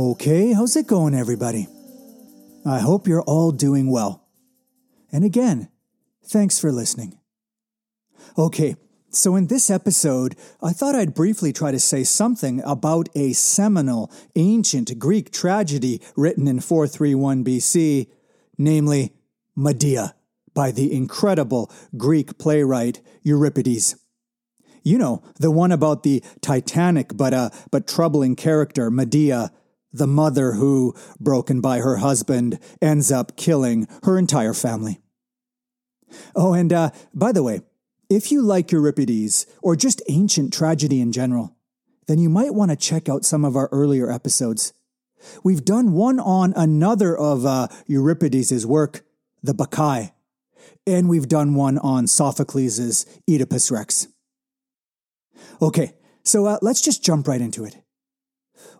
Okay, how's it going, everybody? I hope you're all doing well. And again, thanks for listening. Okay, so in this episode, I thought I'd briefly try to say something about a seminal ancient Greek tragedy written in 431 BC, namely Medea, by the incredible Greek playwright Euripides. You know, the one about the titanic but uh, but troubling character Medea the mother who, broken by her husband, ends up killing her entire family. Oh, and uh, by the way, if you like Euripides or just ancient tragedy in general, then you might want to check out some of our earlier episodes. We've done one on another of uh, Euripides' work, the Bacchae, and we've done one on Sophocles' Oedipus Rex. Okay, so uh, let's just jump right into it.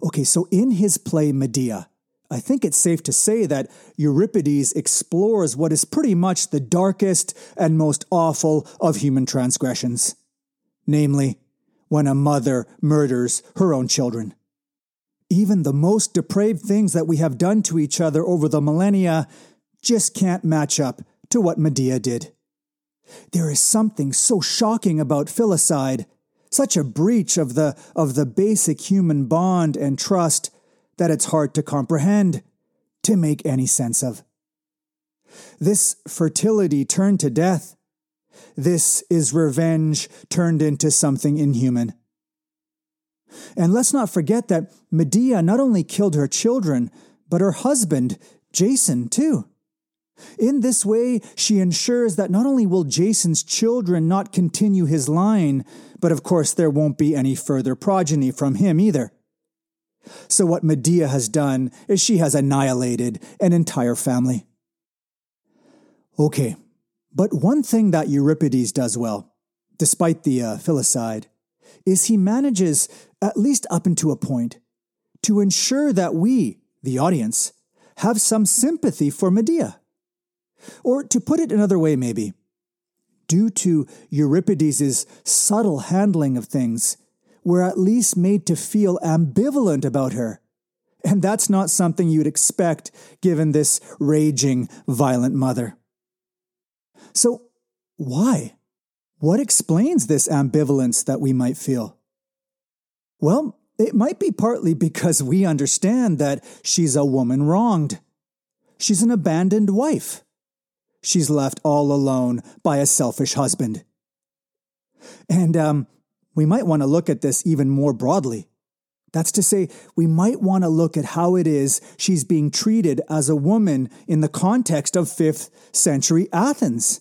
Okay, so in his play Medea, I think it's safe to say that Euripides explores what is pretty much the darkest and most awful of human transgressions. Namely, when a mother murders her own children. Even the most depraved things that we have done to each other over the millennia just can't match up to what Medea did. There is something so shocking about filicide such a breach of the, of the basic human bond and trust that it's hard to comprehend, to make any sense of. This fertility turned to death. This is revenge turned into something inhuman. And let's not forget that Medea not only killed her children, but her husband, Jason, too. In this way, she ensures that not only will Jason's children not continue his line, but of course there won't be any further progeny from him either. So, what Medea has done is she has annihilated an entire family. Okay, but one thing that Euripides does well, despite the uh, filicide, is he manages, at least up until a point, to ensure that we, the audience, have some sympathy for Medea. Or to put it another way, maybe, due to Euripides' subtle handling of things, we're at least made to feel ambivalent about her. And that's not something you'd expect given this raging, violent mother. So, why? What explains this ambivalence that we might feel? Well, it might be partly because we understand that she's a woman wronged. She's an abandoned wife she's left all alone by a selfish husband. And um, we might want to look at this even more broadly. That's to say, we might want to look at how it is she's being treated as a woman in the context of 5th century Athens.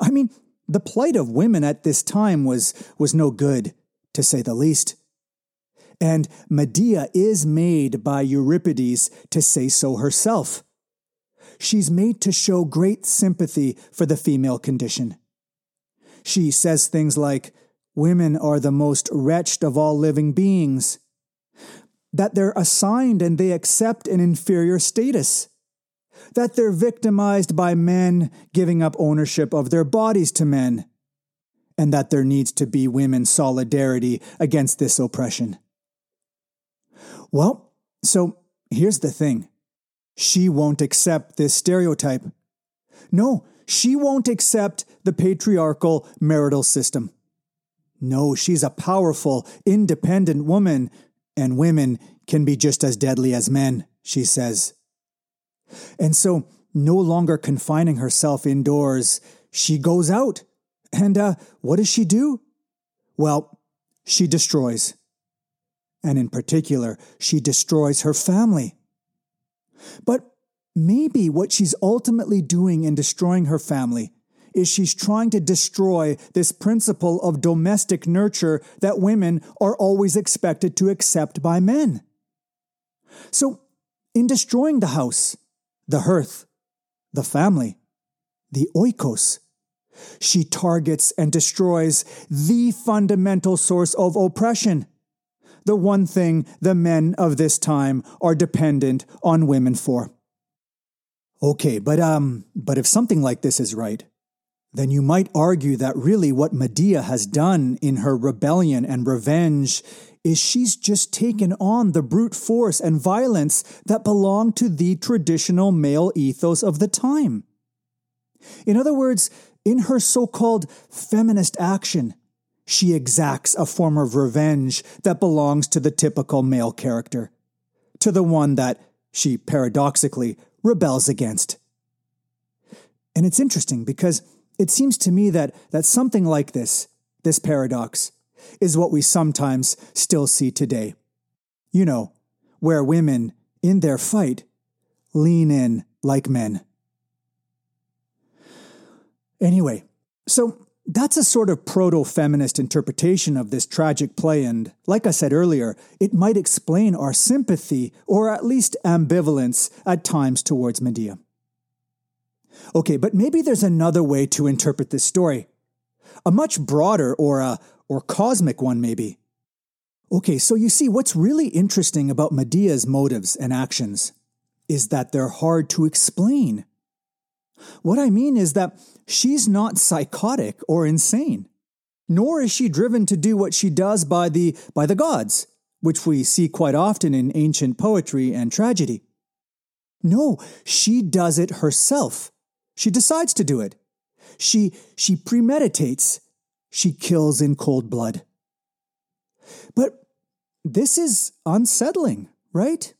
I mean, the plight of women at this time was, was no good, to say the least. And Medea is made by Euripides to say so herself she's made to show great sympathy for the female condition. She says things like, Women are the most wretched of all living beings, that they're assigned and they accept an inferior status, that they're victimized by men giving up ownership of their bodies to men, and that there needs to be women's solidarity against this oppression. Well, so here's the thing she won't accept this stereotype. No, she won't accept the patriarchal marital system. No, she's a powerful, independent woman, and women can be just as deadly as men, she says. And so, no longer confining herself indoors, she goes out. And uh, what does she do? Well, she destroys. And in particular, she destroys her family. But maybe what she's ultimately doing in destroying her family is she's trying to destroy this principle of domestic nurture that women are always expected to accept by men. So, in destroying the house, the hearth, the family, the oikos, she targets and destroys the fundamental source of oppression the one thing the men of this time are dependent on women for. Okay, but um but if something like this is right, then you might argue that really what Medea has done in her rebellion and revenge is she's just taken on the brute force and violence that belong to the traditional male ethos of the time. In other words, in her so called feminist action, she exacts a form of revenge that belongs to the typical male character, to the one that she paradoxically rebels against. And it's interesting because it seems to me that, that something like this, this paradox, is what we sometimes still see today. You know, where women, in their fight, lean in like men. Anyway, so that's a sort of proto feminist interpretation of this tragic play, and like I said earlier, it might explain our sympathy, or at least ambivalence, at times towards Medea. Okay, but maybe there's another way to interpret this story. A much broader or a or cosmic one maybe. Okay, so you see what's really interesting about Medea's motives and actions is that they're hard to explain. What I mean is that she's not psychotic or insane, nor is she driven to do what she does by the by the gods, which we see quite often in ancient poetry and tragedy. No, she does it herself she decides to do it. She, she premeditates. She kills in cold blood. But this is unsettling, right?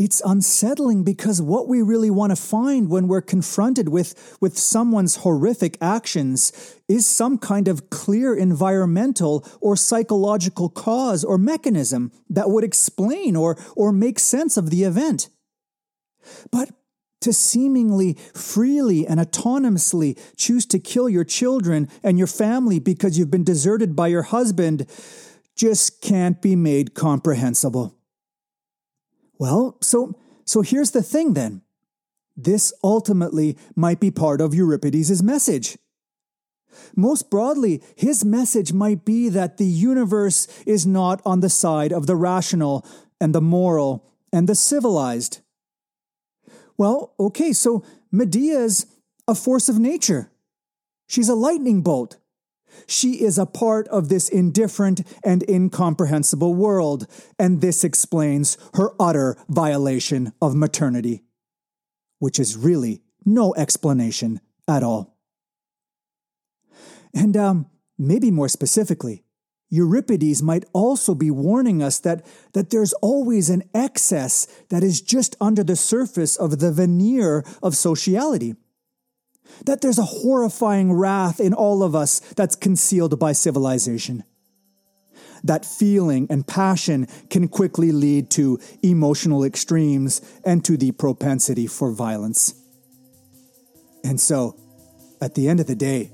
It's unsettling because what we really want to find when we're confronted with, with someone's horrific actions is some kind of clear environmental or psychological cause or mechanism that would explain or, or make sense of the event. But to seemingly freely and autonomously choose to kill your children and your family because you've been deserted by your husband just can't be made comprehensible. Well, so so here's the thing then. This ultimately might be part of Euripides' message. Most broadly, his message might be that the universe is not on the side of the rational and the moral and the civilized. Well, okay, so Medea's a force of nature. She's a lightning bolt. She is a part of this indifferent and incomprehensible world, and this explains her utter violation of maternity, which is really no explanation at all. And um, maybe more specifically, Euripides might also be warning us that, that there's always an excess that is just under the surface of the veneer of sociality. That there's a horrifying wrath in all of us that's concealed by civilization. That feeling and passion can quickly lead to emotional extremes and to the propensity for violence. And so, at the end of the day,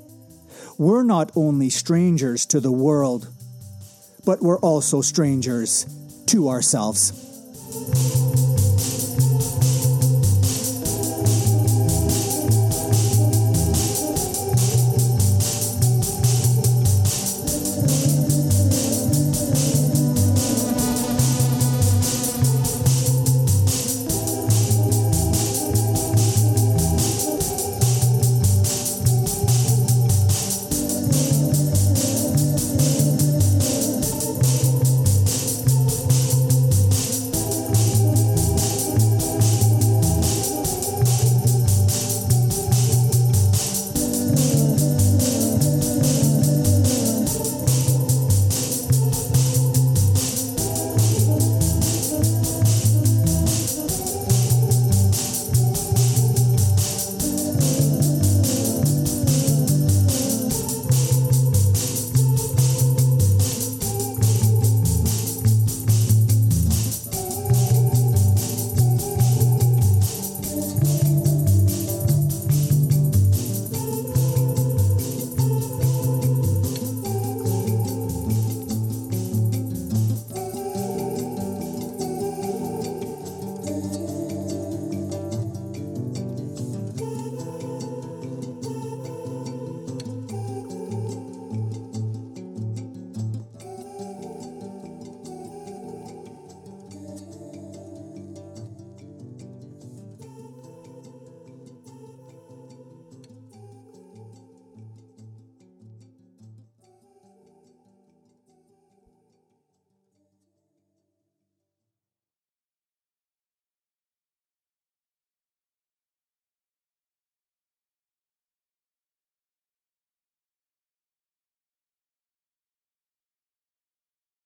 we're not only strangers to the world but we're also strangers to ourselves.